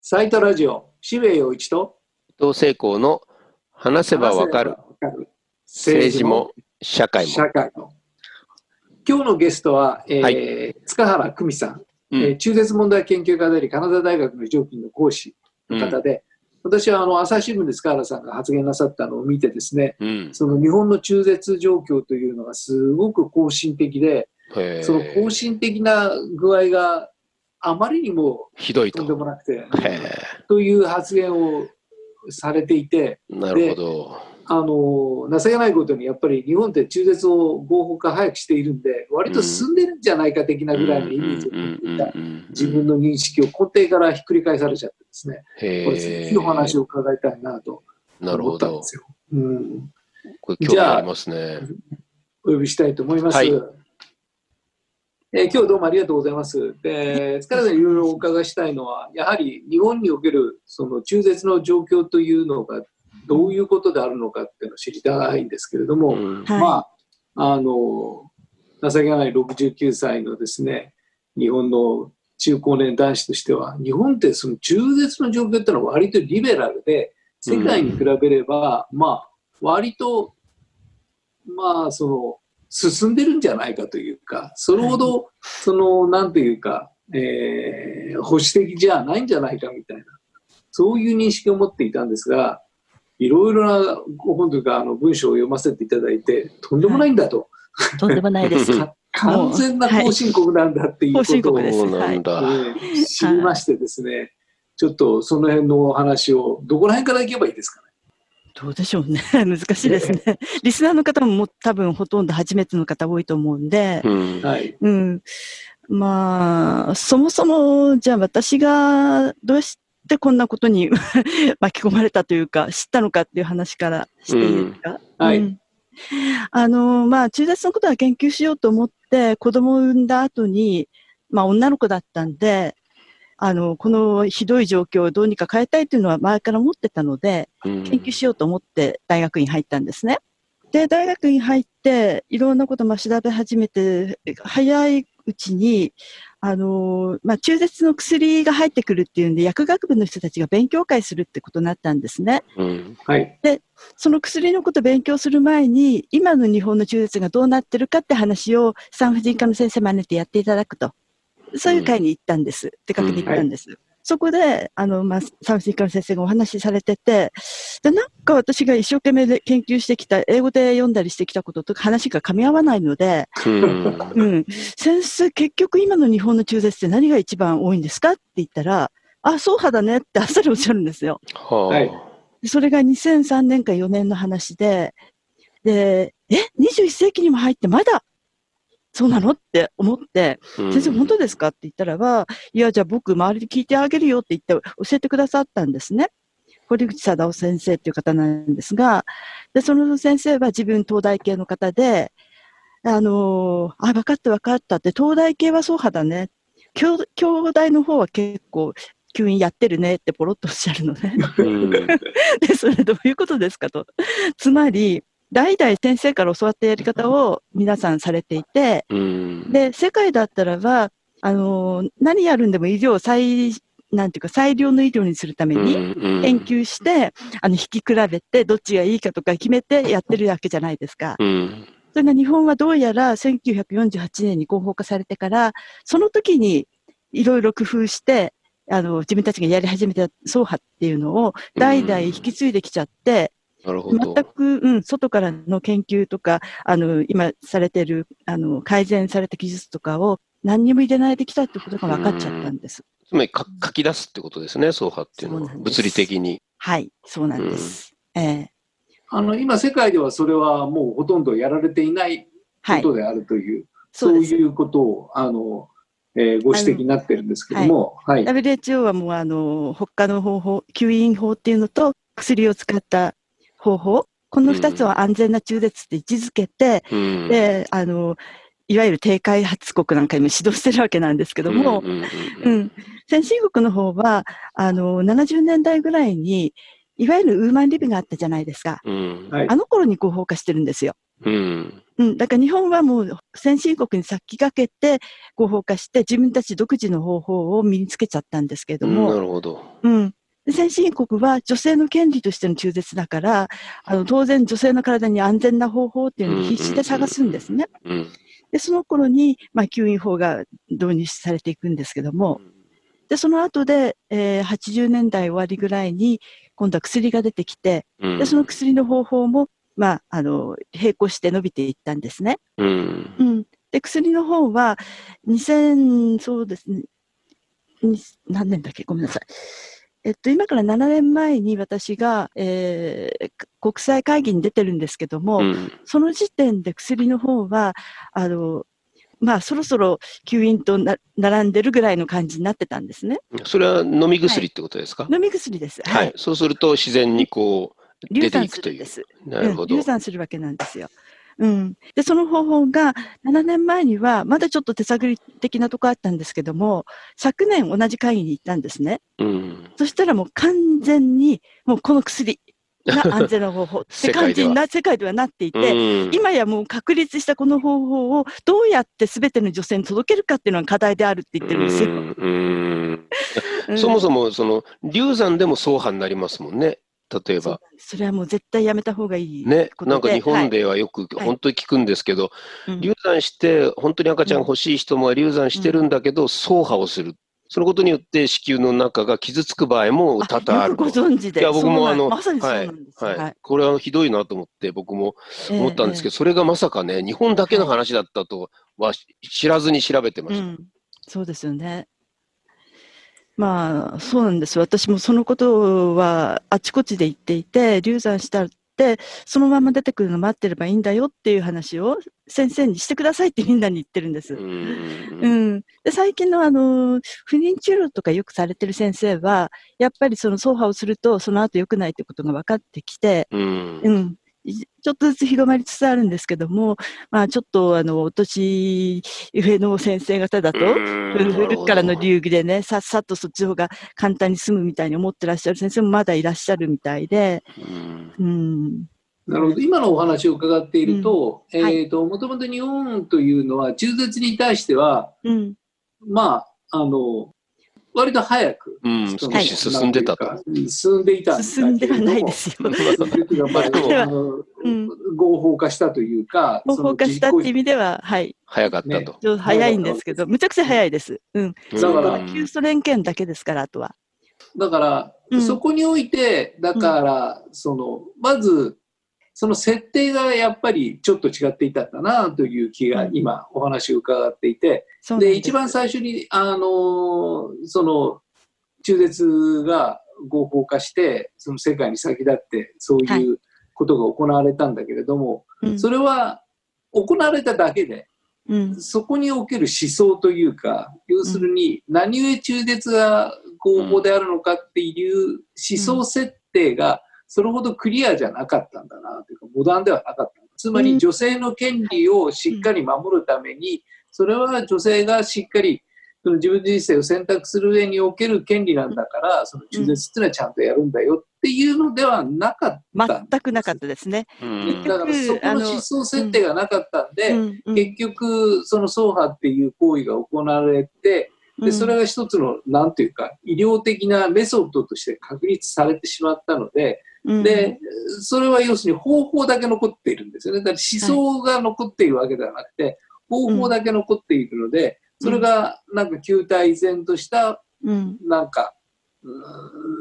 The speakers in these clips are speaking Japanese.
サイトラジオ、渋谷陽一と伊藤聖光の話せばわかる政治も社会も。社会も。今日のゲストは、えーはい塚原久美さん、うんえー中絶問題研究家であり、カナダ大学の常勤の講師の方で、私はあの朝日新聞で塚原さんが発言なさったのを見てですね、うん。その日本の中絶状況というのがすごく更新的で、その更新的な具合があまりにもひどいと。とんでもなくて、へという発言をされていて、ーなるほど。あの情けないことにやっぱり日本って中絶を合法化早くしているんで、割と進んでるんじゃないか的なぐらいのイメージを持っていた自分の認識を根底からひっくり返されちゃってですね、これ、ぜひお話を伺いたいなとなるほど思ったんで。すよ。うん、これ興味ありますね。お呼びしたいと思います。はいえー今日どうもありがとうございます。で、塚原さんにいろいろお伺いしたいのは、やはり日本におけるその中絶の状況というのがどういうことであるのかっていうのを知りたいんですけれども、うん。はい。まあ、あの、情けない69歳のですね、日本の中高年男子としては、日本ってその中絶の状況っていうのは割とリベラルで、世界に比べれば、まあ、割と、まあ、その、進んでるんじゃないかというか、それほど、その、なんていうか、えー保守的じゃないんじゃないかみたいな、そういう認識を持っていたんですが、いろいろな本というかあの文章を読ませていただいて、とんでもないんだと、とんでもないです。か完全な後進国なんだっていうことを、後進国ですそうなんだ。えー知りましてですね、ちょっとその辺のお話を、どこら辺からいけばいいですかね。どうでしょうね。難しいですね。リスナーの方ももう多分ほとんど初めての方多いと思うんで、うんはい。うん。まあ、そもそも、じゃあ私がどうしてこんなことに 巻き込まれたというか、知ったのかっていう話からしていいですか、はいうんあの、まあ、中絶のことは研究しようと思って、子供を産んだ後に、まあ、女の子だったんで、あの、このひどい状況をどうにか変えたいというのは前から思ってたので、うん研究しようと思って大学院入ったんですね。で、大学院入って、いろんなことまあ調べ始めて、早いうちに、あのまあ、中絶の薬が入ってくるっていうんで、薬学部の人たちが勉強会するってことになったんですね。うんはい。その薬のことを勉強する前に、今の日本の中絶がどうなってるかって話を産婦人科の先生真似てやっていただくと。そういう会に行ったんです。出かけて行ったんです。そこで、あの、まあ、産婦人科の先生がお話しされてて、で、なんか私が一生懸命で研究してきた、英語で読んだりしてきたことと話が噛み合わないので、うんうん、先生、結局今の日本の中絶って何が一番多いんですかって言ったら、あ、そう派だねってあっさりおっしゃるんですよ。はいそれが2003年か4年の話で、で、え、21世紀にも入ってまだそうなの？って思って、先生、本当ですか？って言ったらば、いや、じゃあ僕、周りで聞いてあげるよって言って教えてくださったんですね。堀口貞夫先生っていう方なんですが、で、その先生は自分東大系の方で、あのーあ、分かった分かったって、東大系はそう派だね。兄兄弟の方は結構、吸引やってるねってポロッとおっしゃるのね。うん で、それどういうことですかと。つまり、代々先生から教わったやり方を皆さんされていて、うん。で、世界だったらば、あのー何やるんでも医療を最、なんていうか、最良の医療にするためにうん研究して、あの、引き比べて、どっちがいいかとか決めてやってるわけじゃないですか。うん。それが日本はどうやら1948年に合法化されてから、その時にいろいろ工夫して、あの、自分たちがやり始めた総派っていうのを代々引き継いできちゃって、なるほど。全く、うん、外からの研究とか、あの、今されてる、あの、改善された技術とかを何にも入れないできたってことが分かっちゃったんです。つまりか書き出すってことですね、総派っていうのは。物理的に。はい、そうなんです。ええあの、今、世界ではそれはもうほとんどやられていないはいこ。とであるという、そです。そうういうことを、あの、えーご指摘になってるんですけども、はい。WHO はもうあの、他の方法、吸引法っていうのと薬を使った方法、この二つを安全な中絶って位置づけて、うんで、あの、いわゆる低開発国なんかにも指導してるわけなんですけども、うんうんううんん、先進国の方は、あの、70年代ぐらいに、いわゆるウーマンリブがあったじゃないですか。うんはいあの頃に合法化してるんですよ。うん。うん、だから日本はもう先進国に先駆けて合法化して自分たち独自の方法を身につけちゃったんですけれどうんも、なるほど。うん。で先進国は女性の権利としての中絶だから、あの当然女性の体に安全な方法っていうのを必死で探すんですね。うん。で、その頃に、まあ、吸引法が導入されていくんですけども、で、その後で、えー80年代終わりぐらいに、今度は薬が出てきて、うんで、その薬の方法も、まあ、あの、並行して伸びていったんですね。うん。うん。で、薬の方は、2000、そうですね、に何年だっけ？ごめんなさい。えっと、今から7年前に私が、えー国際会議に出てるんですけども、うん。その時点で薬の方は、あの、まあ、そろそろ吸引とな並んでるぐらいの感じになってたんですね。それは飲み薬ってことですか？飲み薬です。ははいい。。そうすると自然にこう出て流産いくという。するんです。なるほどうん流。産するわけなんですよ。うん。で、その方法が7年前には、まだちょっと手探り的なとこあったんですけども、昨年同じ会議に行ったんですね。うん。そしたらもう完全に、もうこの薬が安全な方法 って感じにな、世界ではなっていて、うん今やもう確立したこの方法をどうやって全ての女性に届けるかっていうのが課題であるって言ってるんですよ。うんうんうんそもそもその流産でも相反になりますもんね。例えば。それはもう絶対やめた方がいいね。なんか日本はいではよくはい本当に聞くんですけど、うん流産して本当に赤ちゃん欲しい人も流産してるんだけど、走破をする。そのことによって子宮の中が傷つく場合も多々あるご存知で。いや僕もあのまさにそうはいなんです。はい、これはひどいなと思って僕も思ったんですけど、ど、それがまさかね、日本だけの話だったとは知らずに調べてました。うん、そうですよね。まあ、そうなんです。私もそのことはあちこちで言っていて、流産したって、そのまま出てくるの待ってればいいんだよっていう話を先生にしてくださいってみんなに言ってるんです。ううんん、で最近のあの不妊治療とかよくされてる先生は、やっぱりその走破をすると、その後良くないってことが分かってきて、うんうん、いちょっとずつ広まりつつあるんですけども、まあ、ちょっとあのお年上の先生方だと、古くからの流儀でね、さっさとそっちの方が簡単に済むみたいに思ってらっしゃる先生もまだいらっしゃるみたいで、なるほど。今のお話を伺っていると、うん。はい。えっ、と、もともと日本というのは、中絶に対しては、うん、まあ、あの、割と早く、うん、少し進んでたと。進んでいたんだけれども進んではないですよ。やっぱりでもあのうん合法化したというか、合法化したっていう意味で。では、はい、早かったと。ちょっと早いんですけど、むちゃくちゃ早いです。うん。だからうん旧ソ連圏だけですから、あとは。だから、うんそこにおいて、だから、その、まず、その設定がやっぱりちょっと違っていたんだなという気がうん今お話を伺っていて、で、一番最初に、あの、その、中絶が合法化して、その世界に先立って、そうはいいうことが行われたんだけれども、うん。それは行われただけで、うん。そこにおける思想というか、要するに何故中絶が合法であるのかっていう思想設定がそれほどクリアじゃなかったんだなというか、モダンではなかった。つまり女性の権利をしっかり守るために、それは女性がしっかりその自分人生を選択する上における権利なんだから、その中絶っていうのはちゃんとやるんだよっていうのではなかった。全くなかったですね。うんだからそこの思想設定がなかったんで、うんうん結局、その走破っていう行為が行われて、で、それが一つの、なんていうか、医療的なメソッドとして確立されてしまったので、うんで、それは要するに方法だけ残っているんですよね。だから思想が残っているわけではなくて、方法だけ残っているので、それがなんか旧体依然とした、うんなんか、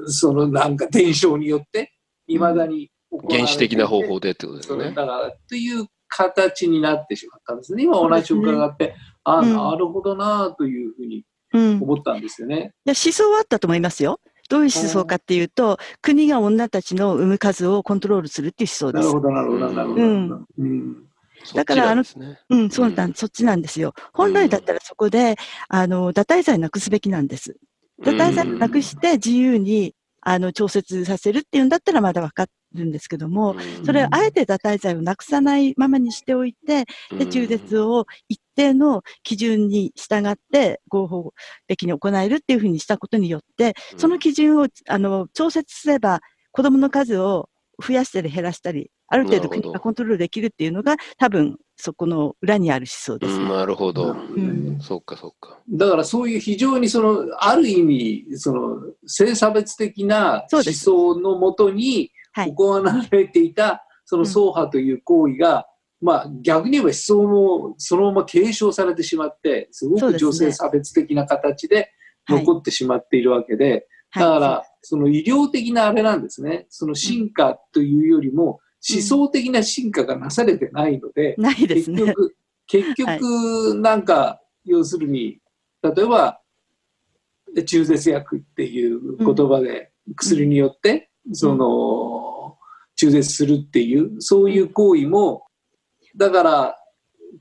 そのなんか伝承によって、いまだに原始的な方法でってことですそうね。だから、という形になってしまったんですね。今お話を伺って、ああ、うんなるほどなというふうにうん思ったんですよね。いや思想はあったと思いますよ。どういう思想かっていうと、国が女たちの産む数をコントロールするっていう思想です。なるほど、なるほど、なるほど。うんうんだからあの、うん、そうなん、そっちなんですよ。本来だったらそこで、あの、堕胎罪なくすべきなんです。堕胎罪なくして自由に、あの、調節させるっていうんだったらまだわかるんですけども、それをあえて堕胎罪をなくさないままにしておいて、で、中絶を一定の基準に従って合法的に行えるっていうふうにしたことによって、その基準を、あの、調節すれば子供の数を増やしたり減らしたりある程度国がコントロールできるっていうのが、多分そこの裏にある思想ですね。うんなるほど。んそうか、そうか。だからそういう非常にその、ある意味、その、性差別的な思想のもとにはい行われていた、その走破という行為が、まあ逆に言えば思想もそのまま継承されてしまって、すごく女性差別的な形ではい残ってしまっているわけで、だかはいら、その医療的なあれなんですね。その進化というよりも、思想的な進化がなされてないので、ないですね。結局、結局、なんか、要するに、例えば、中絶薬っていう言葉で、薬によって、その、中絶するっていう、そういう行為も、だから、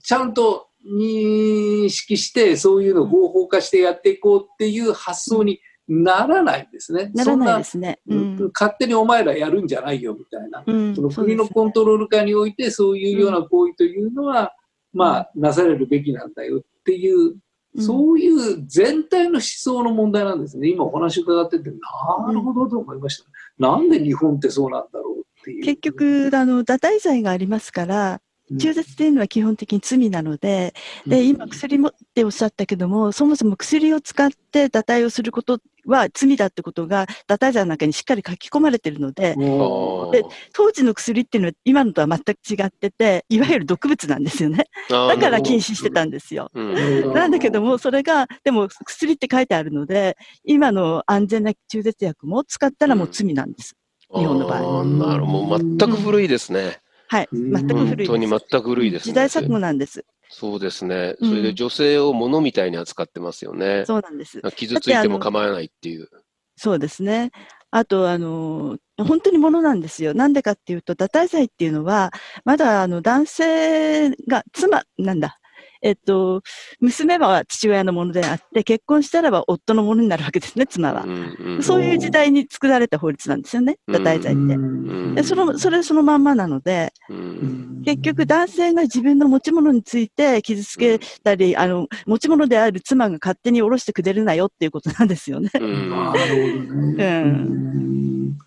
ちゃんと認識して、そういうのを合法化してやっていこうっていう発想にならないんですね。ならないですね。そんな勝手にお前らやるんじゃないよみたいな。うんその国のコントロール下においてそういうような行為というのは、まあ、なされるべきなんだよっていう、うんそういう全体の思想の問題なんですね。今お話伺ってて、なるほどと思いました。なんで日本ってそうなんだろうっていう。結局、あの、堕胎罪がありますから、うん中絶っていうのは基本的に罪なので、で、今薬もっておっしゃったけども、そもそも薬を使って堕胎をすることは罪だってことが、堕胎罪の中にしっかり書き込まれているので、もで当時の薬っていうのは今のとは全く違ってて、いわゆる毒物なんですよね。だから禁止してたんですよ。なんだけども、それが、でも薬って書いてあるので、今の安全な中絶薬も使ったらもう罪なんです。日本の場合なるほど。もう全く古いですね。はい。うん全く本古いです。当に全く古いですね。時代錯誤なんです。そうですね。うんそれで女性を物みたいに扱ってますよね。そうなんです。傷ついても構わないっていう。そうですね。あと、あの、本当にものなんですよ。なんでかっていうと、堕胎罪っていうのは、まだあの男性が、妻、なんだ、えっと、娘は父親のものであって、結婚したらば夫のものになるわけですね、妻はう。んうんそういう時代に作られた法律なんですよね、堕胎罪って。んでその、それそのまんまなので、うん結局男性が自分の持ち物について傷つけたり、あの、持ち物である妻が勝手に下ろしてくれるなよっていうことなんですよね。だかうんなるほどね。うん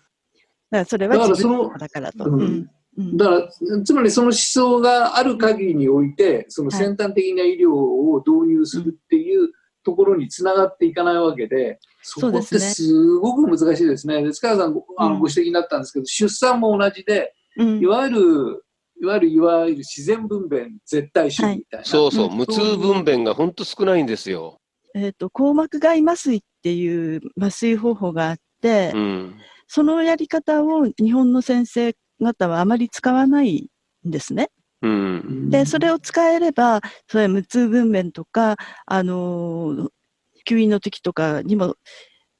らそれはだからその自分のだからと。うんだから、つまりその思想がある限りにおいて、その先端的な医療を導入するっていうところにつながっていかないわけで、そこってそうですごく難しいですね。で塚原さんごあうんのご指摘になったんですけど、出産も同じで、うんいわゆる、いわゆる、いわゆる自然分娩絶対主義みたいな。そうそう、うん無痛分娩が本当少ないんですよ。えっ、と、硬膜外麻酔っていう麻酔方法があって、うん。そのやり方を日本の先生方はあまり使わないんですね。うん。で、それを使えれば、それ無痛分娩とか、あのー吸引の時とかにも、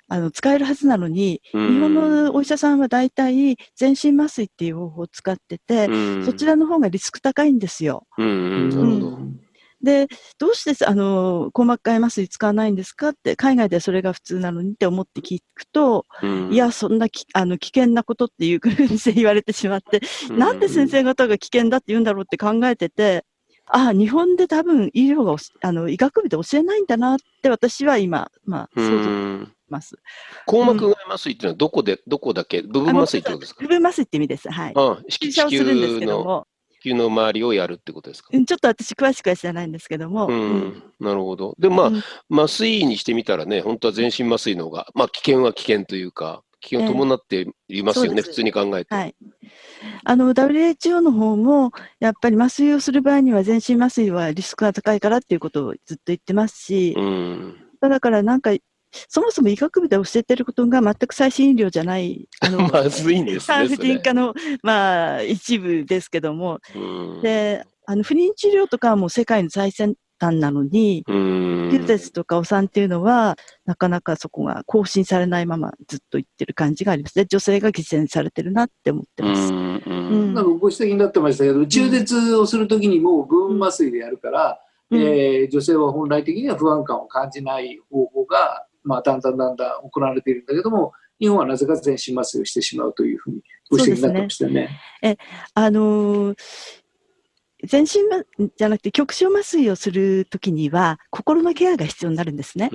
あの、使えるはずなのに、日日本のお医者さんは大体全身麻酔っていう方法を使ってて、そちらの方がリスク高いんですよ。うんうん、なるほど。で、どうして、あの、硬膜外麻酔使わないんですかって、海外ではそれが普通なのにって思って聞くと、うんいや、そんなきあの危険なことっていうふうに言われてしまって、なんで先生方が危険だって言うんだろうって考えてて、ああ、日本で多分医療があの、医学部で教えないんだなって私は今、まあ、う想像ます。硬膜外麻酔っていうのはどこで、どこだけ部分麻酔ってことですか？部分麻酔って意味です。はい。あをするんですけども、子宮の周りをやるってことですか？うんちょっと私詳しくは知らないんですけども、ううんん、なるほど。で、まあ、うん麻酔にしてみたらね、本当は全身麻酔の方が、まあ、危険は危険というか、危険を伴っていますよね、そうです普通に考えて。はい。あの、WHO の方も、やっぱり麻酔をする場合には全身麻酔はリスクが高いからっていうことをずっと言ってますし、うん。だからなんか、そもそも医学部で教えてることが全く最新医療じゃない、あの、まずいんですね、産婦人科の、まあ、一部ですけども、うん。で、あの、不妊治療とかはもう世界の最先端なのに、うん。手術とかお産っていうのは、なかなかそこが更新されないままずっと言ってる感じがあります。ね。女性が犠牲にされてるなって思ってます。うんううん。ん。なんかご指摘になってましたけど、中絶をするときにも部分麻酔でやるから、うん。えー女性は本来的には不安感を感じない方法が、まあ、だんだんだんだん行われているんだけども、日本はなぜか全身麻酔をしてしまうというふうにご指摘になってましたよね。あのー全身まじゃなくて局所麻酔をするときには、心のケアが必要になるんですね。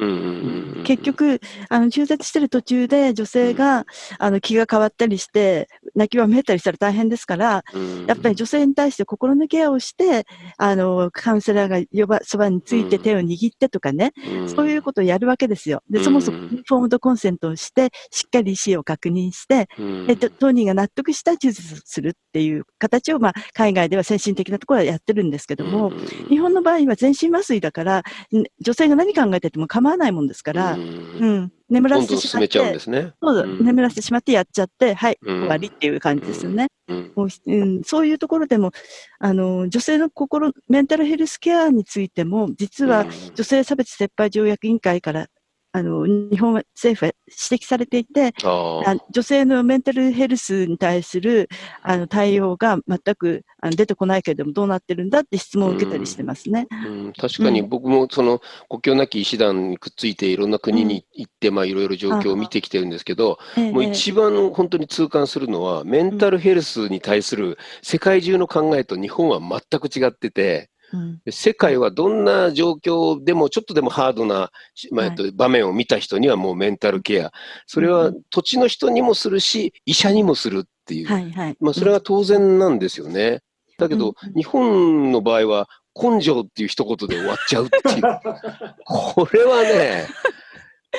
結、局、あの、中絶してる途中で女性が、あの、気が変わったりして、泣きわめいたりしたら大変ですから、うんやっぱり女性に対して心のケアをして、あの、カウンセラーが呼ば、そばについてうん。手を握ってとかね、うん。そういうことをやるわけですよ。で、そもそもフォームドコンセントをして、しっかり意思を確認して、うん。えっと、当人が納得した手術をするっていう形を、まあ、海外では先進的なところはやってるんですけども、うん。日本の場合は全身麻酔だから、ん女性が何考えてても構わないもんですから、ううん。ん、眠らせてしまって、すね。そう。ん。眠らせてしまってやっちゃって、はい、うん。終わりっていう感じですよね。うん、そういうところでも、あの、女性の心、メンタルヘルスケアについても、実は女性差別撤廃条約委員会から、あの、日本政府は指摘されていて、女性のメンタルヘルスに対するあの対応が全くあの出てこないけれども、どうなってるんだって質問を受けたりしてますね。あ、うん、確かに僕もその国境なき医師団にくっついていろんな国に行って、まあいろいろ状況を見てきてるんですけど、ええ。もう一番本当に痛感するのは、メンタルヘルスに対する世界中の考えと日本は全く違ってて、うん世界はどんな状況でもちょっとでもハードな、しまあえっと場面を見た人にはもうメンタルケア。それは土地の人にもするし、医者にもするっていう。はいはい。まあそれは当然なんですよね。だけどうん、日本の場合は根性っていう一言で終わっちゃうっていう。これはね、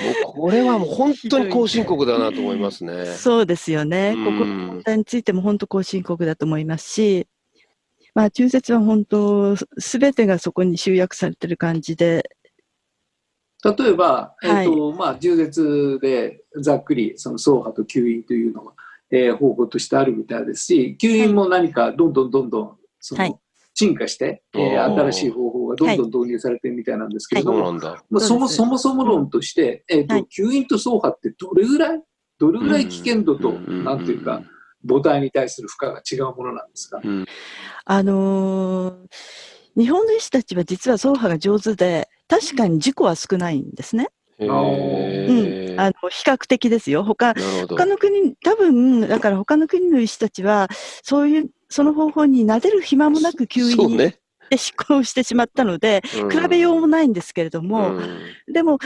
もうこれはもう本当に後進国だなと思いますね。そうですよね。うんここの問題についても本当後進国だと思いますし、まあ中絶は本当すべてがそこに集約されてる感じで、例えば、はいえっとまあ、重絶でざっくりその走破と吸引というのは、えー方法としてあるみたいですし吸引も何かどんどんどんどんその、はい。進化して、えー新しい方法がどんどん導入されてるみたいなんですけれども、そうなんだ。まあ、そもそもそも論として、えっとはい。吸引と走破ってどれぐらいどれぐらい危険度と、うん。なんていうか、母体に対する負荷が違うものなんですか、うんあのー日本の医師たちは実は走破が上手で、確かに事故は少ないんですね。うん。あの、比較的ですよ。他、他。の国、多分、だから他の国の医師たちは、そういう、その方法に撫でる暇もなく吸引に。で執行してしまったので、比べようもないんですけれども、んでも、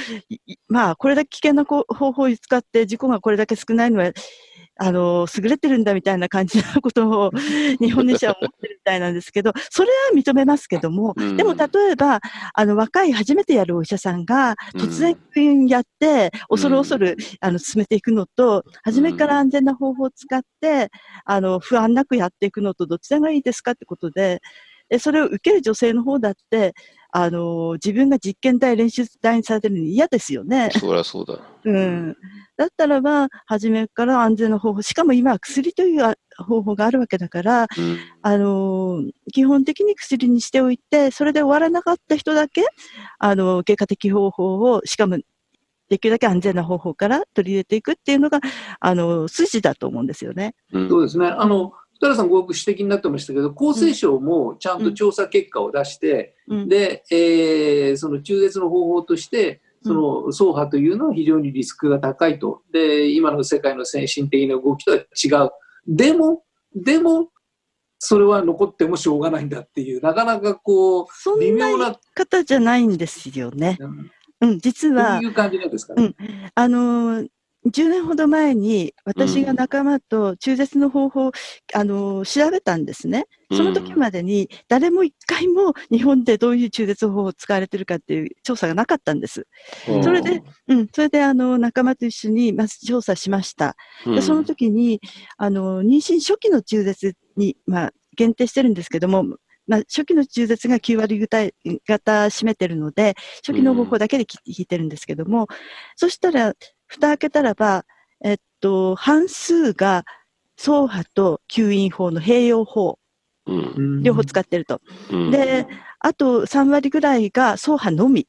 まあ、これだけ危険な方法を使って事故がこれだけ少ないのは、あの、優れてるんだみたいな感じなことを日本の医者は思ってるみたいなんですけど、それは認めますけども、うん。でも例えば、あの、若い初めてやるお医者さんがうん突然やって、恐る恐る、あの、進めていくのと、初めから安全な方法を使って、あの、不安なくやっていくのと、どちらがいいですかってことで、でそれを受ける女性の方だって、あの、自分が実験台、練習台にされてるのに嫌ですよね。そりゃそうだ。うん。だったらば、初めから安全な方法、しかも今は薬というあ方法があるわけだから、うんあのー基本的に薬にしておいて、それで終わらなかった人だけ、あのー外科的方法を、しかも、できるだけ安全な方法から取り入れていくっていうのが、あのー筋だと思うんですよね。うんそうですね。あの、福原さんごよく指摘になってましたけど、厚生省もちゃんと調査結果を出して、うん。で、えーその中絶の方法として、その走破というのは非常にリスクが高いと。で、今の世界の先進的な動きとは違う。でも、でも、それは残ってもしょうがないんだっていう、なかなかこう、微妙な、方じゃないんですよね。うんうん、実どはう、いう感じなんですかね。あのー10年ほど前に私が仲間と中絶の方法を、あのー調べたんですね。その時までに誰も一回も日本でどういう中絶方法を使われてるかっていう調査がなかったんです。うんそれで、うん、それであの仲間と一緒にまず調査しました。で、その時に、あの、妊娠初期の中絶に、まあ、限定してるんですけども、まあ、初期の中絶が9割型型占めてるので、初期の方法だけで聞いてるんですけども、そしたら、蓋開けたらば、えっと、半数が走破と吸引法の併用法、うん両方使ってると。うんで、あと3割ぐらいが走破のみ。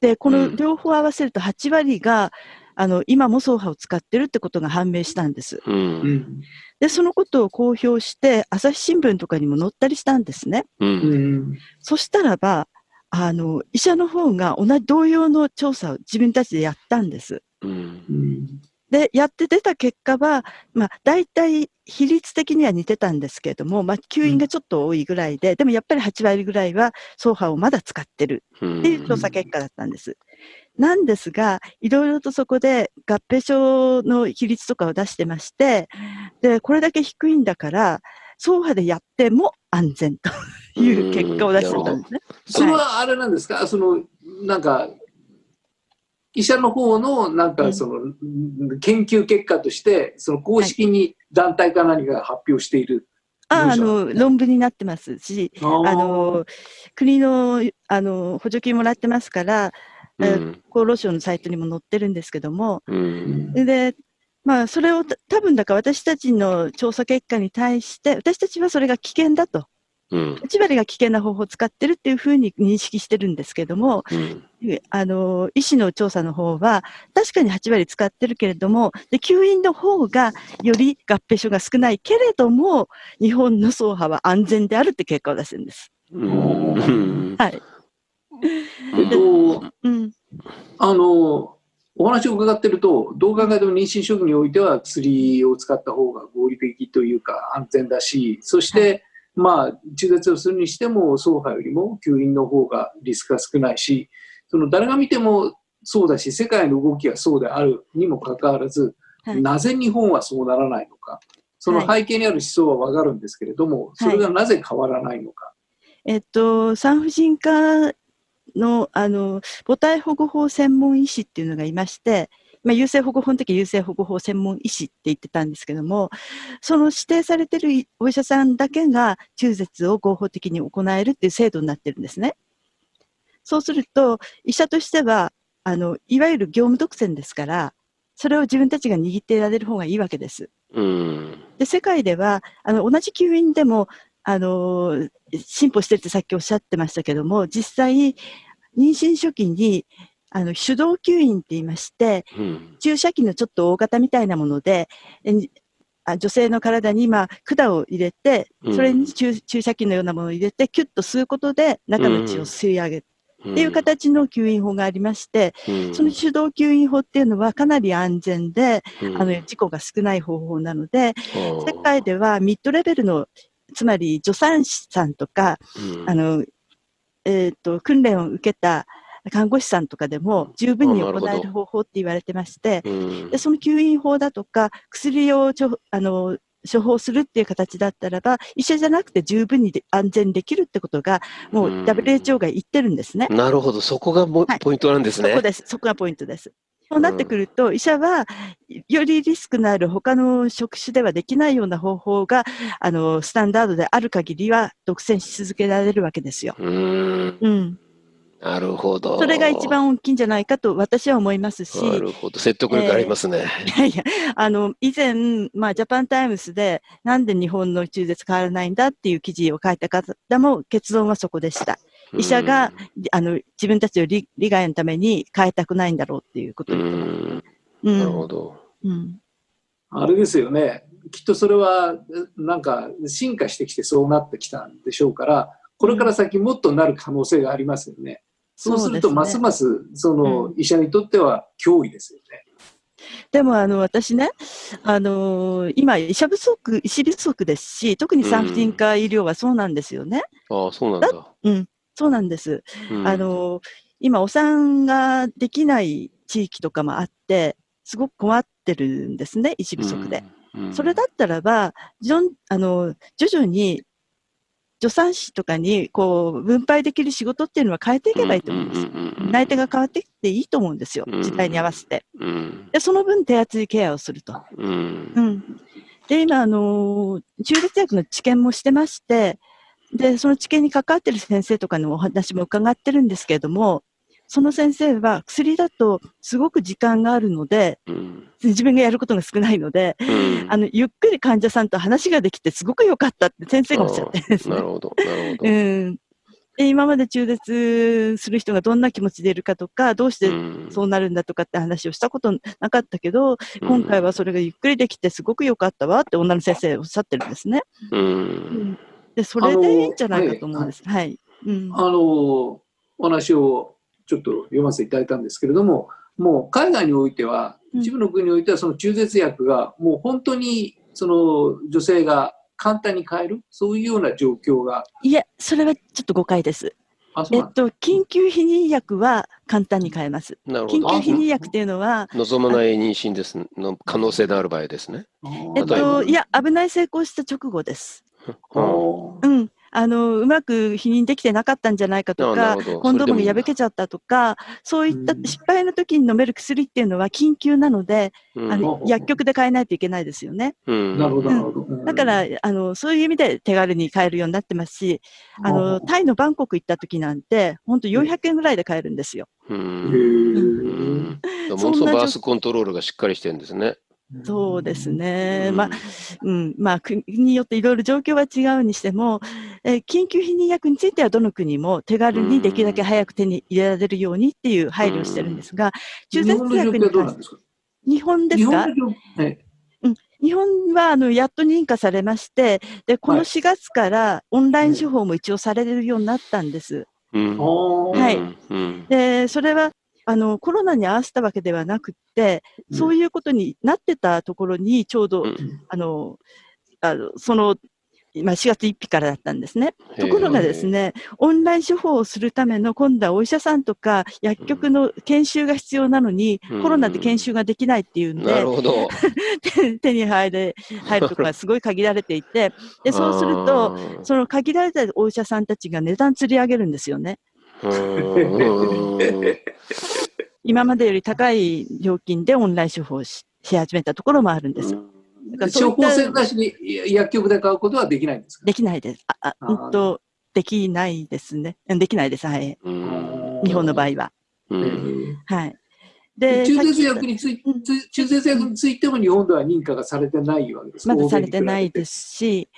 で、このうん両方合わせると8割が、あの、今も走破を使ってるってことが判明したんです。ううんんで、そのことを公表して、朝日新聞とかにも載ったりしたんですね。ううんんそしたらば、あの、医者の方が同じ同様の調査を自分たちでやったんです。うん。うん。で、やって出た結果は、まあ、大体比率的には似てたんですけれども、まあ、吸引がちょっと多いぐらいで、でもやっぱり8割ぐらいは、ソーハをまだ使ってるっていう調査結果だったんです。なんですが、いろいろとそこで合併症の比率とかを出してまして、で、これだけ低いんだから、ソーハでやっても安全という結果を出してたんですね。それはあれなんですか、そのなんか医者の方のなんかその、研究結果としてその公式に団体か何かが発表している。ああの論文になってますし、あの国のあの補助金もらってますから、うん。厚労省のサイトにも載ってるんですけども、うん。で、まあ、それをた多分だから私たちの調査結果に対して、私たちはそれが危険だと、うん8割が危険な方法を使ってるっていうふうに認識してるんですけども、うんあの、医師の調査の方は、確かに8割使ってるけれども、で、吸引の方がより合併症が少ないけれども、日本の走破は安全であるって結果を出してるんです。うんはい。えっと、うん。あのお話を伺ってると、どう考えても妊娠初期においては薬を使った方が合理的というか安全だし、そして、まあ、中絶をするにしても、走破よりも吸引の方がリスクが少ないし、その誰が見てもそうだし、世界の動きがそうであるにもかかわらず、はい。なぜ日本はそうならないのか、その背景にある思想はわかるんですけれども、それがなぜ変わらないのか。えっと、産婦人科の、あの、母体保護法専門医師っていうのがいまして、まあ、優生保護法の時優生保護法専門医師って言ってたんですけども、その指定されてるお医者さんだけが中絶を合法的に行えるっていう制度になってるんですね。そうすると、医者としては、あの、いわゆる業務独占ですから、それを自分たちが握っていられる方がいいわけです。うんで、世界では、あの、同じ吸引でも、あの、進歩してるってさっきおっしゃってましたけども、実際、妊娠初期に、あの、手動吸引って言いまして、うん。注射器のちょっと大型みたいなもので、女性の体に今、管を入れて、それに注注射器のようなものを入れて、キュッと吸うことで中の血を吸い上げる。っていう形の吸引法がありまして、うん。その手動吸引法っていうのはかなり安全で、うん。あの、事故が少ない方法なので、世世界ではミッドレベルの、つまり助産師さんとか、あの、えっ、と、訓練を受けた看護師さんとかでも十分に行える方法って言われてまして、うんでその吸引法だとか、薬をちょあの処方するっていう形だったらば、医者じゃなくて十分にで安全にできるってことが、もううん WHO が言ってるんですね。なるほど、そこがもはいポイントなんですね。そこです。そこがポイントです。そうなってくると、医者は、よりリスクのある他の職種ではできないような方法が、あの、スタンダードである限りは独占し続けられるわけですよ。うん、うん。なるほど。それが一番大きいんじゃないかと私は思いますし、なるほど、説得力ありますね。いやいや、あの、以前、まあ、ジャパンタイムスで、なんで日本の中絶変わらないんだっていう記事を書いた方も、結論はそこでした。医者があの、自分たちを利利害のために変えたくないんだろうっていうことうん、で。うんうんなるほど。うんあれですよね。きっとそれは、なんか進化してきてそうなってきたんでしょうから、これから先もっとなる可能性がありますよね。そうすると、ますます、そのう、医者にとっては脅威ですよね。でも、あの、私ね、あのー今、医者不足、医師不足ですし、特に産婦人科医療はそうなんですよね。ああ、そうなんだ。うん、そうなんです。うんあ、のー今、お産ができない地域とかもあって、すごく困ってるんですね、医師不足で。うん、それだったらば、じょんあの徐々に助産師とかにこう分配できる仕事っていうのは変えていけばいいと思うんです。内定が変わってきていいと思うんですよ、うん時代に合わせて。うん、で、その分手厚いケアをすると。うんう、ん。で、今、あのー中絶薬の治験もしてまして、で、その治験に関わってる先生とかのお話も伺ってるんですけれども、その先生は薬だとすごく時間があるので、うん、自分がやることが少ないので、うんあの、ゆっくり患者さんと話ができてすごく良かったって先生がおっしゃってるんですね。なるほど、なるほど。うん。で、今まで中絶する人がどんな気持ちでいるかとか、どうしてうんそうなるんだとかって話をしたことなかったけど、今回はそれがゆっくりできてすごく良かったわって女の先生おっしゃってるんですね。う、うんん。で、それでいいんじゃないかと思うんです。はい。うん。あの、お話をちょっと読ませていただいたんですけれども、もう海外においては、うん一部の国においては、その中絶薬がもう本当にその女性が簡単に買える、そういうような状況が、いえ、それはちょっと誤解です。えっと、緊急避妊薬は簡単に買えます。なるほど。緊急避妊薬っていうのは、望まない妊娠ですの可能性のある場合ですね。えっと、いや、危ない成功した直後です。うん。あの、うまく避妊できてなかったんじゃないかとかコンドームが破けちゃったとか、そういったうん失敗の時に飲める薬っていうのは緊急なので、うん。あのうん薬局で買えないといけないですよね。うん。なるほど、だから、あの、そういう意味で手軽に買えるようになってますし、あの、タイのバンコク行った時なんて、本当400円ぐらいで買えるんですよ。うん。へうん。ーものすごくバースコントロールがしっかりしてるんですね。そうですね。うんまあ、うん、まあ、国によっていろいろ状況は違うにしても、えー緊急避妊薬についてはどの国も手軽にできるだけ早く手に入れられるようにっていう配慮をしてるんですが、中絶薬に関して、日本ですか？日本はあのやっと認可されまして、で、このはい。4月からオンライン処方も一応されるようになったんです。はい。うん。で、それは、あの、コロナに合わせたわけではなくって、そういうことになってたところに、ちょうど、うんあの、あのその、まあ、4月1日からだったんですね。ところがですね、オンライン処方をするための、今度はお医者さんとか薬局の研修が必要なのに、うんコロナで研修ができないっていうんで、なるほど。手 手に入れ入るところがすごい限られていて、でそうすると、あその限られたお医者さんたちが値段釣り上げるんですよね。今までより高い料金でオンライン処方しし始めたところもあるん。です。だから処方箋なしに薬局で買うことはできないん。ですかできないです。あ、あうん。と、できないですね。できないです。はい。日本の場合は。はい。で、中絶薬についうん。中絶薬についても日本では認可がされてないわけですまだされてないで。すし、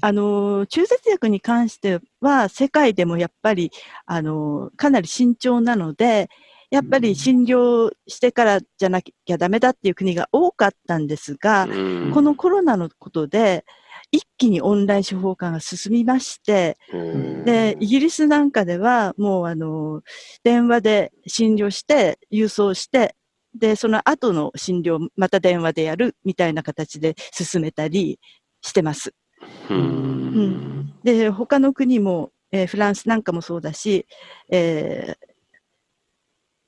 あの、中絶薬に関しては、世界でもやっぱり、あの、かなり慎重なので、やっぱり診療してからじゃなきゃダメだっていう国が多かったんですが、うん。このコロナのことで、一気にオンライン処方化が進みまして、うん。で、イギリスなんかでは、もうあの、電話で診療して、郵送して、で、その後の診療、また電話でやるみたいな形で進めたりしてます。うん。で、他の国も、えーフランスなんかもそうだし、えー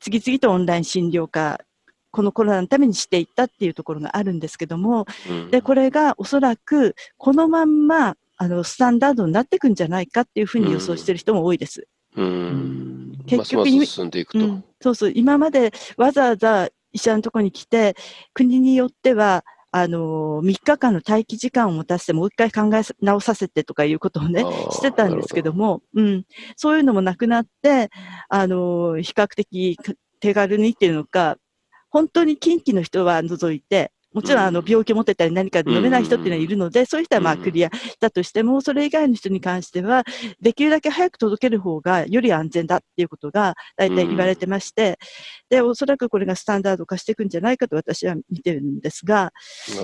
次々とオンライン診療化、このコロナのためにしていったっていうところがあるんですけども、うん。で、これがおそらくこのまんま、あの、スタンダードになっていくんじゃないかっていうふうに予想してる人も多いです。うん。結局ますます進んでいくと。うん、そうそう、今までわざわざ医者のところに来て、国によっては、あのー、3日間の待機時間を持たせて、もう一回考え直させてとかいうことをねしてたんですけども、うん、そういうのもなくなって、あのー、比較的手軽にっていうのか、本当に近畿の人は除いて、もちろんあのうん。病気を持ってたり何かで飲めない人っていうのはいるので、そういう人はまあうん。クリアだとしても、それ以外の人に関しては、できるだけ早く届ける方がより安全だっていうことが大体言われてまして、で、おそらくこれがスタンダード化していくんじゃないかと私は見てるんですが、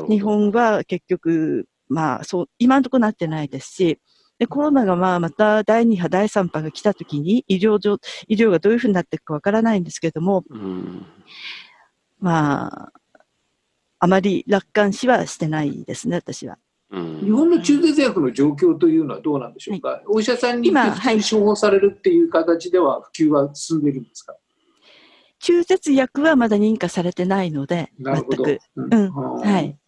日本は結局、まあそう、今のところなってないですし、で、コロナがまあまた第2波、第3波が来たときに医療上、医療がどういうふうになっていくかわからないんですけれども、うん。まあ、あまり楽観視はしてないですね、私は。うん日本の中絶薬の状況というのはどうなんでしょうか、お医者さんに今普通に処方されるっていう形では普及は進んでいるんですか、中絶薬はまだ認可されてないので、なるほど。全く。うんうんはい。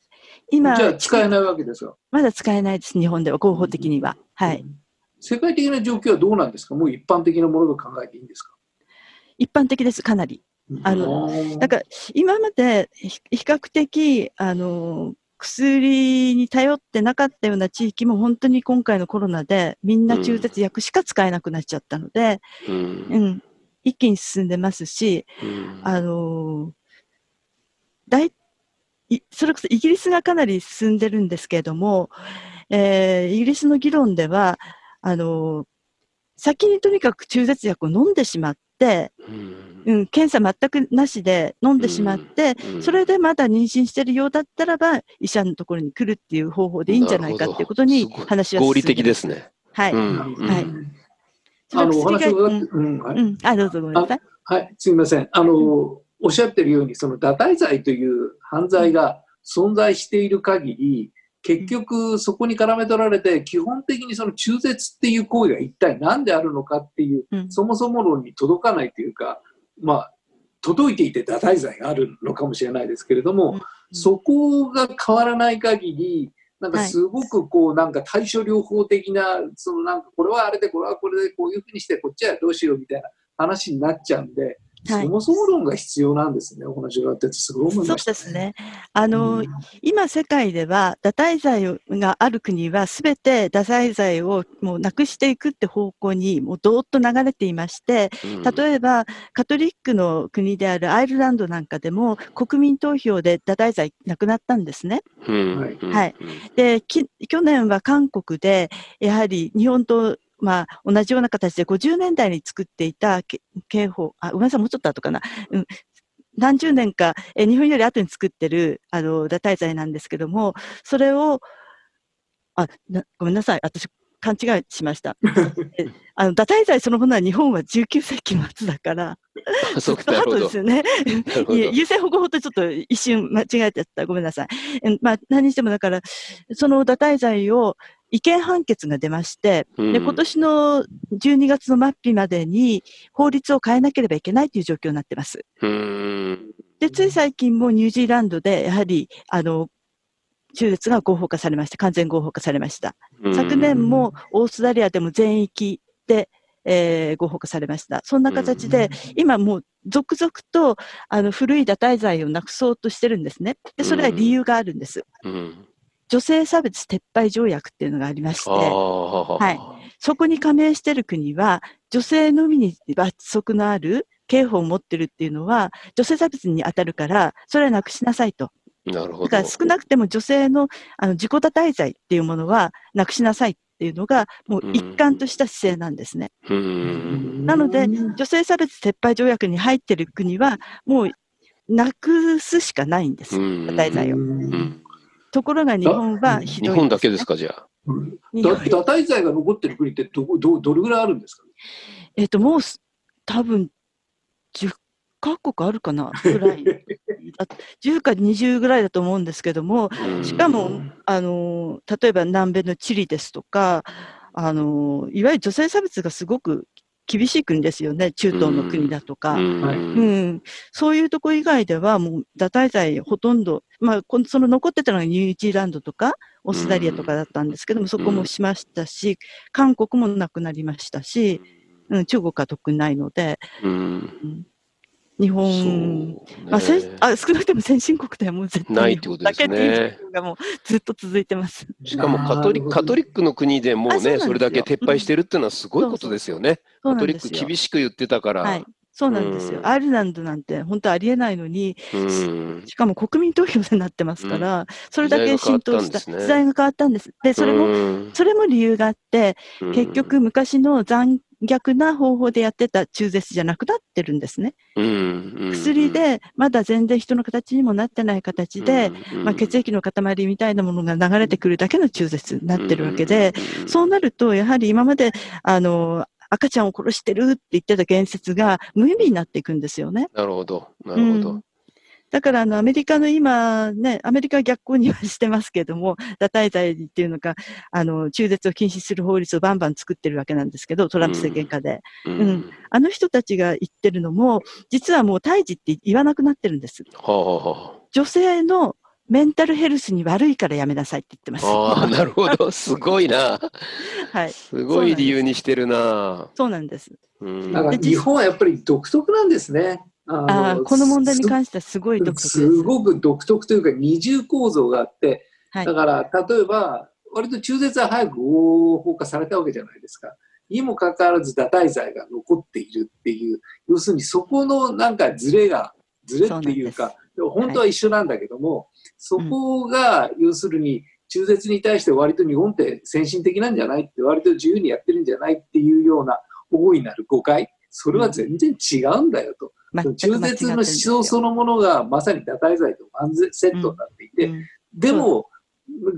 今じゃあ使えないわけですよ。まだ使えないです、日本では、合法的には。はい。世界的な状況はどうなんですか？もう一般的なものと考えていいんですか？一般的です、かなり。あののだから、今までひ比較的、あの、薬に頼ってなかったような地域も本当に今回のコロナでみんな中絶薬しか使えなくなっちゃったので、うん。うん、一気に進んでますし、うん。あの大いそれこそイギリスがかなり進んでるんですけれども、えーイギリスの議論では、あの先にとにかく中絶薬を飲んでしまって、うんうん、検査全くなしで飲んでしまって、うんそれでまだ妊娠してるようだったらば、医者のところに来るっていう方法でいいんじゃないかっていうことに話は進んで合理的ですね。はい。はいあの、お話をうんうん、はい。うん。あ、どうぞごめんなさい。はい、すみません。あの、おっしゃってるように、その堕胎罪という犯罪が存在している限り、結局そこに絡め取られて、基本的にその中絶っていう行為が一体何であるのかっていう、うん。そもそも論に届かないというか、まあ、届いていて堕胎罪があるのかもしれないですけれども、そこが変わらない限り、なんかすごくこう、なんか対処療法的な、そのなんかこれはあれで、これはこれで、こういうふうにして、こっちはどうしようみたいな話になっちゃうんで、はいそもそも論が必要なんですね、お話があってて、すごい思いそうました。ですね。あの、うん今世界では、堕胎罪がある国はすべて堕胎罪をもうなくしていくって方向にもうどーっと流れていまして、うん例えばカトリックの国であるアイルランドなんかでも国民投票で堕胎罪なくなったんですね。うんはいで、き去年は韓国でやはり日本とまあ、同じような形で50年代に作っていたけ刑法、あ、ごめんなさい、もうちょっと後かな。うん何十年か、え日本より後に作ってる、あの、堕胎罪なんですけども、それを、あ、なごめんなさい、私、勘違いしました。えあの、堕胎罪そのものは日本は19世紀末だから、あそうか、ずっと後です。よね。優先保護法とちょっと一瞬間違えちゃった。ごめんなさい。えまあ、何にしてもだから、その堕胎罪を違憲判決が出まして、うんで今年の12月の末日までに法律を変えなければいけないという状況になってます。うんで、つい最近もニュージーランドで、やはり、あの、中絶が合法化されました。完全合法化されました。昨年もオーストラリアでも全域で、えー合法化されました。そんな形で、今もう続々とあの古い堕胎罪をなくそうとしてるんですね。で、それは理由があるんです。うん女性差別撤廃条約っていうのがありまして、はいそこに加盟している国は、女性のみに罰則のある刑法を持ってるっていうのは、女性差別に当たるから、それはなくしなさいと。なるほど。だから少なくても女性のあの自己堕胎罪っていうものはなくしなさいっていうのが、もう一貫とした姿勢なんですね。うんなので、女性差別撤廃条約に入っている国は、もうなくすしかないんです。うん堕胎罪を。うんところが日本はひどい、日本だけですか、じゃあ。堕胎罪が残ってる国ってどこどどれぐらいあるんですか？えっと、もうす多分10カ国あるかなぐらい。あ10か20ぐらいだと思うんですけども、うん。しかも、あの、例えば南米のチリですとか、あの、いわゆる女性差別がすごく厳しい国ですよね。中東の国だとか。うん。はい。うん、そういうとこ以外では、もう堕胎罪ほとんど、まあ、このその残ってたのがニュージーランドとか、オーストラリアとかだったんですけども、そこもしましたし、韓国もなくなりましたし、うん、中国は特にないので、うん日本、ねまあ、先あ少なくとも先進国ではもう絶対ないってことですねがもうずっと続いてます。しかもカトリカトリックの国でもうね、あそれだけ撤廃してるっていうのはすごいことですよね。そうカトリック。厳しく言ってたから。はい。そうなんですよ。うんアイルランドなんて本当ありえないのに、うんしかも国民投票でなってますから、それだけ浸透した時代が変わったんですねです。で、それも、うんそれも理由があって、結局昔の残虐な方法でやってた中絶じゃなくなってるんですね。うん薬、で、まだ全然人の形にもなってない形で、うんまあ、血液の塊みたいなものが流れてくるだけの中絶になってるわけで、、うんそうなると、やはり今まで、あの、赤ちゃんを殺してるって言ってた言説が無意味になっていくんですよね。なるほど、なるほど。うんだから、あの、アメリカの今、ね、アメリカは逆行にはしてますけども、堕胎罪っていうのか、あの、中絶を禁止する法律をバンバン作ってるわけなんですけど、トランプ政権下で。うんあの人たちが言ってるのも、実はもう胎児って言わなくなってるんです。はあは女性のメンタルヘルスに悪いからやめなさいって言ってます。あはあ。ああ、なるほど。すごいな。はい。すごい理由にしてるな。そうなんです。うんなんか日本はやっぱり独特なんですね。あこの問題に関してはすごい独特です。すごく独特というか二重構造があって、はいだから例えば、割と中絶は早く合法化されたわけじゃないですか。にもかかわらず堕胎罪が残っているっていう、要するにそこのなんかズレが、ズレっていうか、でも本当は一緒なんだけども、そこが要するに中絶に対して割と日本って先進的なんじゃないって、割と自由にやってるんじゃないっていうような大いなる誤解、それは全然違うんだよと。中絶の思想そのものがまさに堕胎罪と完全セットになっていて、うん。でも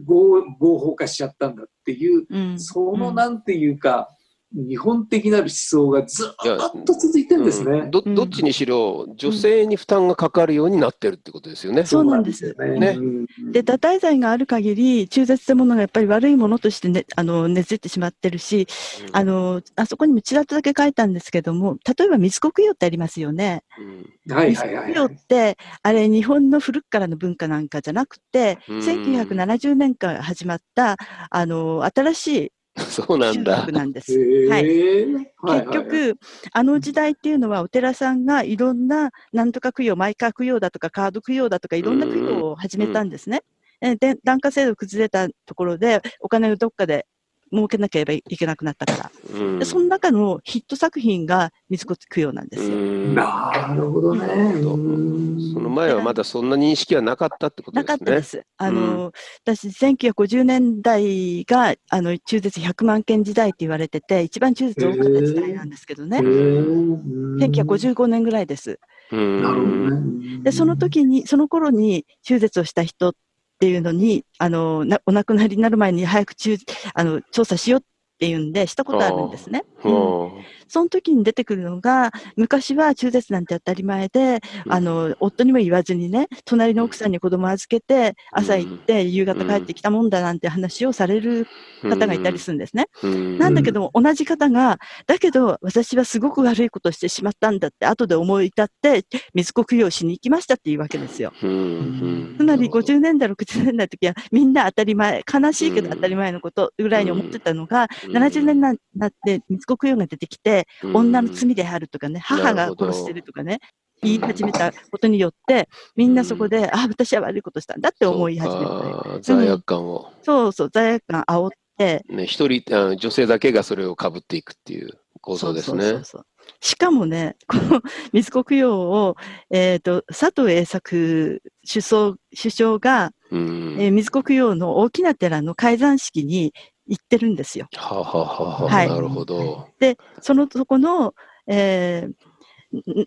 合合法化しちゃったんだっていう、うん。そのなんていうか、日本的なる思想がずっと続いてるんですね。うんどどっちにしろ、女性に負担がかかるようになってるってことですよね。そうなんです。ねうんで、堕胎罪がある限り、中絶ってものがやっぱり悪いものとしてね、あの、根付いてしまってるし、あの、あそこにもちらっとだけ書いたんですけども、例えば水国用ってありますよね。うんはい水はいはいはいっ。て、あれ日本の古くからの文化なんかじゃなくて、うん1970年から始まった、あの、新しい そうなん宗だ教。なんです。へはい結局、あの時代っていうのは、お寺さんがいろんな、なんとか供養、マイカー供養だとか、カード供養だとか、いろんな供養を始めたんですね。えで、檀家制度崩れたところで、お金をどっかで儲けなければいけなくなったから。うんで、その中のヒット作品が水子供養なんですよ。うんなるほどね。うんその前はまだそんな認識はなかったってことなですね。かったです。あの、私、1950年代が、あの、中絶100万件時代って言われてて、一番中絶多かった時代なんですけどねへ。ー1955年ぐらいです。うんなるほどね。で、その時に、その頃に中絶をした人ってっていうのに、あの、お亡くなりになる前に早く、あの、調査しようっていうんで、したことあるんですね。うん。うん。その時に出てくるのが、昔は中絶なんて当たり前で、あの、夫にも言わずにね、隣の奥さんに子供預けて、朝行って、夕方帰ってきたもんだなんて話をされる方がいたりするんですね。うん。なんだけども、同じ方が、だけど、私はすごく悪いことをしてしまったんだって、後で思い立って、水子供養しに行きましたっていうわけですよ。つまり50年代、60年代の時はみんな当たり前、悲しいけど当たり前のことぐらいに思ってたのが、70年代になって密告供養が出てきて、女の罪であるとかね、母が殺してるとかね、言い始めたことによって、みんなそこで、あ、私は悪いことしたんだって思い始めた。罪悪感を。そうそう、罪悪感煽って、ね、一人あの、女性だけがそれをかぶっていくっていう構造ですね。そうそうそう。しかもね、この水子供養を、えっ、と、佐藤栄作首相首相が、うん。えー水子供養の大きな寺の開山式に行ってるんですよ。はあはあはあはなるほど。で、そのそこの、えーん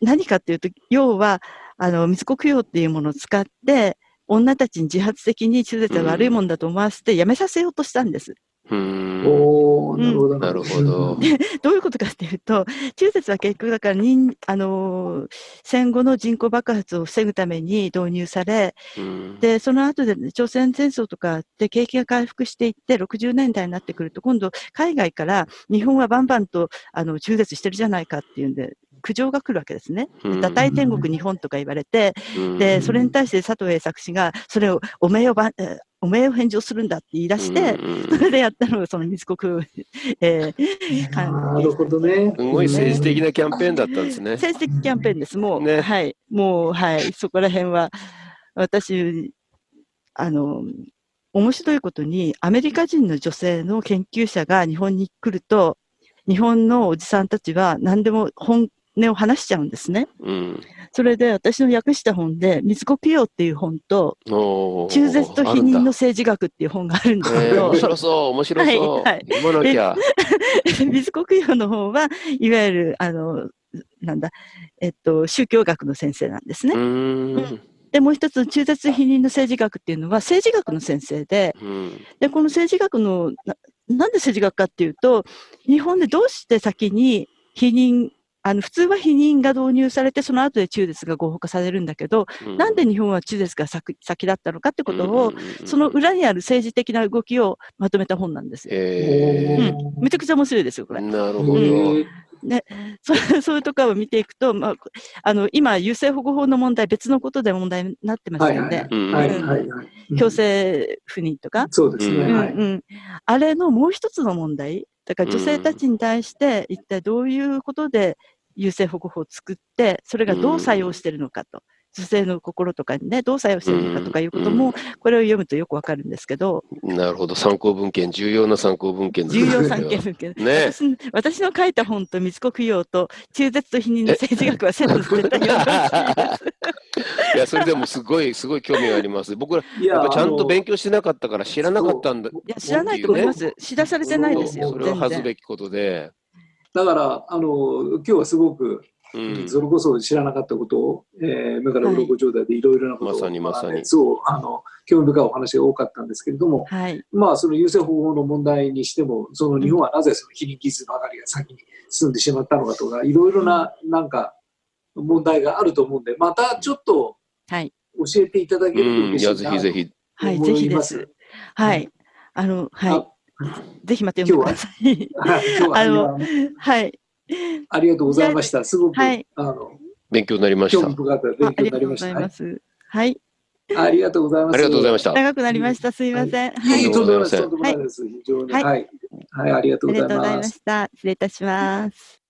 何かっていうと、要は、あの、水子供養っていうものを使って、女たちに自発的に中絶は悪いもんだと思わせてやめさせようとしたんです。うん。おーなるほど。なるほど。どういうことかっていうと、中絶は結局だから人、あのー戦後の人口爆発を防ぐために導入され、うん。で、その後で、ね、朝鮮戦争とかで景気が回復していって、60年代になってくると、今度、海外から日本はバンバンとあの中絶してるじゃないかっていうんで、苦情が来るわけですね。うん。堕胎天国日本とか言われて、うん。で、それに対して佐藤栄作氏が、それをお名誉ばお名誉返上するんだって言い出して、うんそれでやったのがその密告、えー、関なるほどね。すごい政治的なキャンペーンだったんですね。政治的キャンペーンです。もう、ねはい。もう、はい。そこら辺は、私、あの、面白いことに、アメリカ人の女性の研究者が日本に来ると、日本のおじさんたちは何でも本音を話しちゃうんですね。うんそれで私の訳した本で、水子供養っていう本と、中絶と否認の政治学っていう本があるんですけえーど面、白そう、面白そう。はいはい読まなきゃ。水子供養の方は、いわゆる、あの、なんだ、えっと、宗教学の先生なんですねう。ーんで、もう一つ、中絶否認の政治学っていうのは政治学の先生で、うんで、この政治学の、ななんで政治学かっていうと、日本でどうして先に否認、あの、普通は否認が導入されて、その後で中絶が合法化されるんだけど、なんで日本は中絶が先先だったのかってことを、その裏にある政治的な動きをまとめた本なんですよ。えめちゃくちゃ面白いですよ、こーれ。なるほど。うんそう そういうところを見ていくと、まあ、あの、今、優生保護法の問題、別のことで問題になってますよね。強制不妊とか。そうですね。うん、あれのもう一つの問題、だから女性たちに対して、一体どういうことで優生保護法を作って、それがどう作用しているのかと、女性の心とかにね、どう作用しているのかとかいうことも、これを読むとよくわかるんですけど、なるほど。参考文献、重要な参考文献です重ね要産経文献。ね私の私の書いた本と密告用と中絶と否認の政治学はセットで絶対読んでほしいです。いや、それでもすごい、すごい興味があります。僕ら、いやっぱちゃんとあ勉強してなかったから知らなかったんだ。いや、知らないと思います。知らされてないですよ、それは恥ず。べきことで。のだから、あの、今日はすごく、うんそれこそ知らなかったことを、えー、目から鱗状態でいろいろなことを、まさにまさにあそうあの興味深いお話が多かったんですけれども、はい。まあ、その優生保護の問題にしても、その日本はなぜその非認傷ばかりが先に進んでしまったのかとか、いろいろななんか問題があると思うんで、またちょっとはい。教えていただけるとうん、いや、嬉しいなぜひぜひ。はい。思ぜひいますです。はい。あの、はあい。ぜひまた読んでください。はい今日はあのはい。ありがとうございました。すごく、はいあの勉強になりました興味。深かったあ勉強にありがとうごなりました。はいざいます。はい。ありがとうございます。ありがとうございました。長くなりました。すいません。はいとんでもないです。非常に。はいはい。はい、ありがとうありがとうございま。した。失礼いたします。